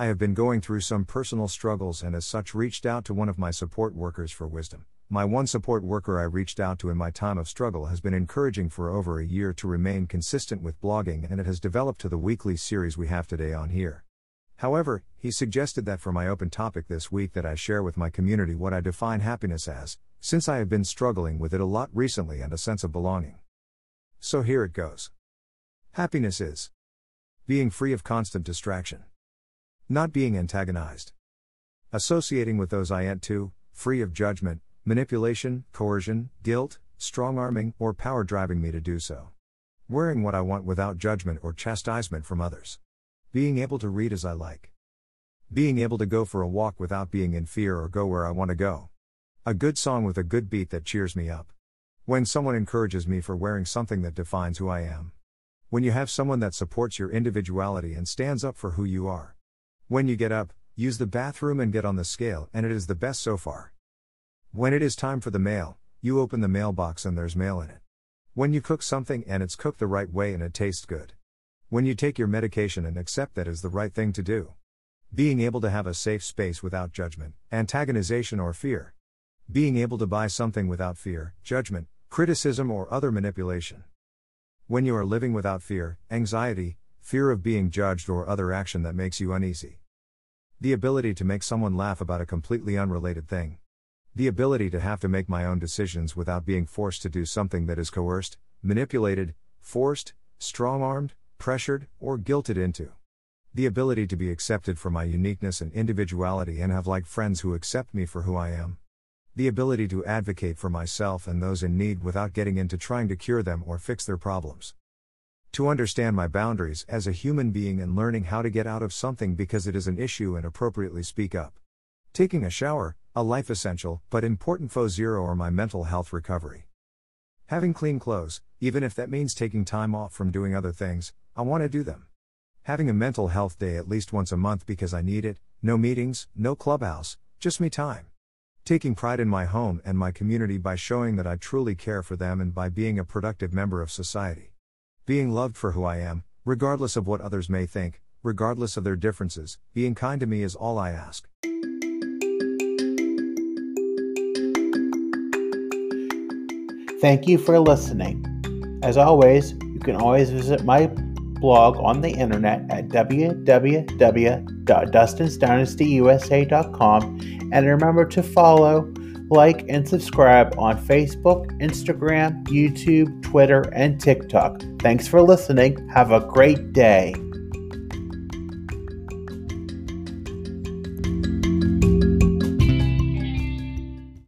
I have been going through some personal struggles and as such reached out to one of my support workers for wisdom. My one support worker I reached out to in my time of struggle has been encouraging for over a year to remain consistent with blogging and it has developed to the weekly series we have today on here. However, he suggested that for my open topic this week that I share with my community what I define happiness as, since I have been struggling with it a lot recently and a sense of belonging. So here it goes. Happiness is being free of constant distraction. Not being antagonized. Associating with those I ain't to, free of judgment, manipulation, coercion, guilt, strong arming, or power driving me to do so. Wearing what I want without judgment or chastisement from others. Being able to read as I like. Being able to go for a walk without being in fear or go where I want to go. A good song with a good beat that cheers me up. When someone encourages me for wearing something that defines who I am. When you have someone that supports your individuality and stands up for who you are. When you get up, use the bathroom and get on the scale, and it is the best so far. When it is time for the mail, you open the mailbox and there's mail in it. When you cook something and it's cooked the right way and it tastes good. When you take your medication and accept that is the right thing to do. Being able to have a safe space without judgment, antagonization, or fear. Being able to buy something without fear, judgment, criticism, or other manipulation. When you are living without fear, anxiety, fear of being judged, or other action that makes you uneasy. The ability to make someone laugh about a completely unrelated thing. The ability to have to make my own decisions without being forced to do something that is coerced, manipulated, forced, strong armed, pressured, or guilted into. The ability to be accepted for my uniqueness and individuality and have like friends who accept me for who I am. The ability to advocate for myself and those in need without getting into trying to cure them or fix their problems to understand my boundaries as a human being and learning how to get out of something because it is an issue and appropriately speak up. Taking a shower, a life essential but important faux zero or my mental health recovery. Having clean clothes, even if that means taking time off from doing other things, I want to do them. Having a mental health day at least once a month because I need it, no meetings, no clubhouse, just me time. Taking pride in my home and my community by showing that I truly care for them and by being a productive member of society. Being loved for who I am, regardless of what others may think, regardless of their differences, being kind to me is all I ask. Thank you for listening. As always, you can always visit my blog on the internet at www.dustinsdynastyusa.com and remember to follow like, and subscribe on Facebook, Instagram, YouTube, Twitter, and TikTok. Thanks for listening. Have a great day.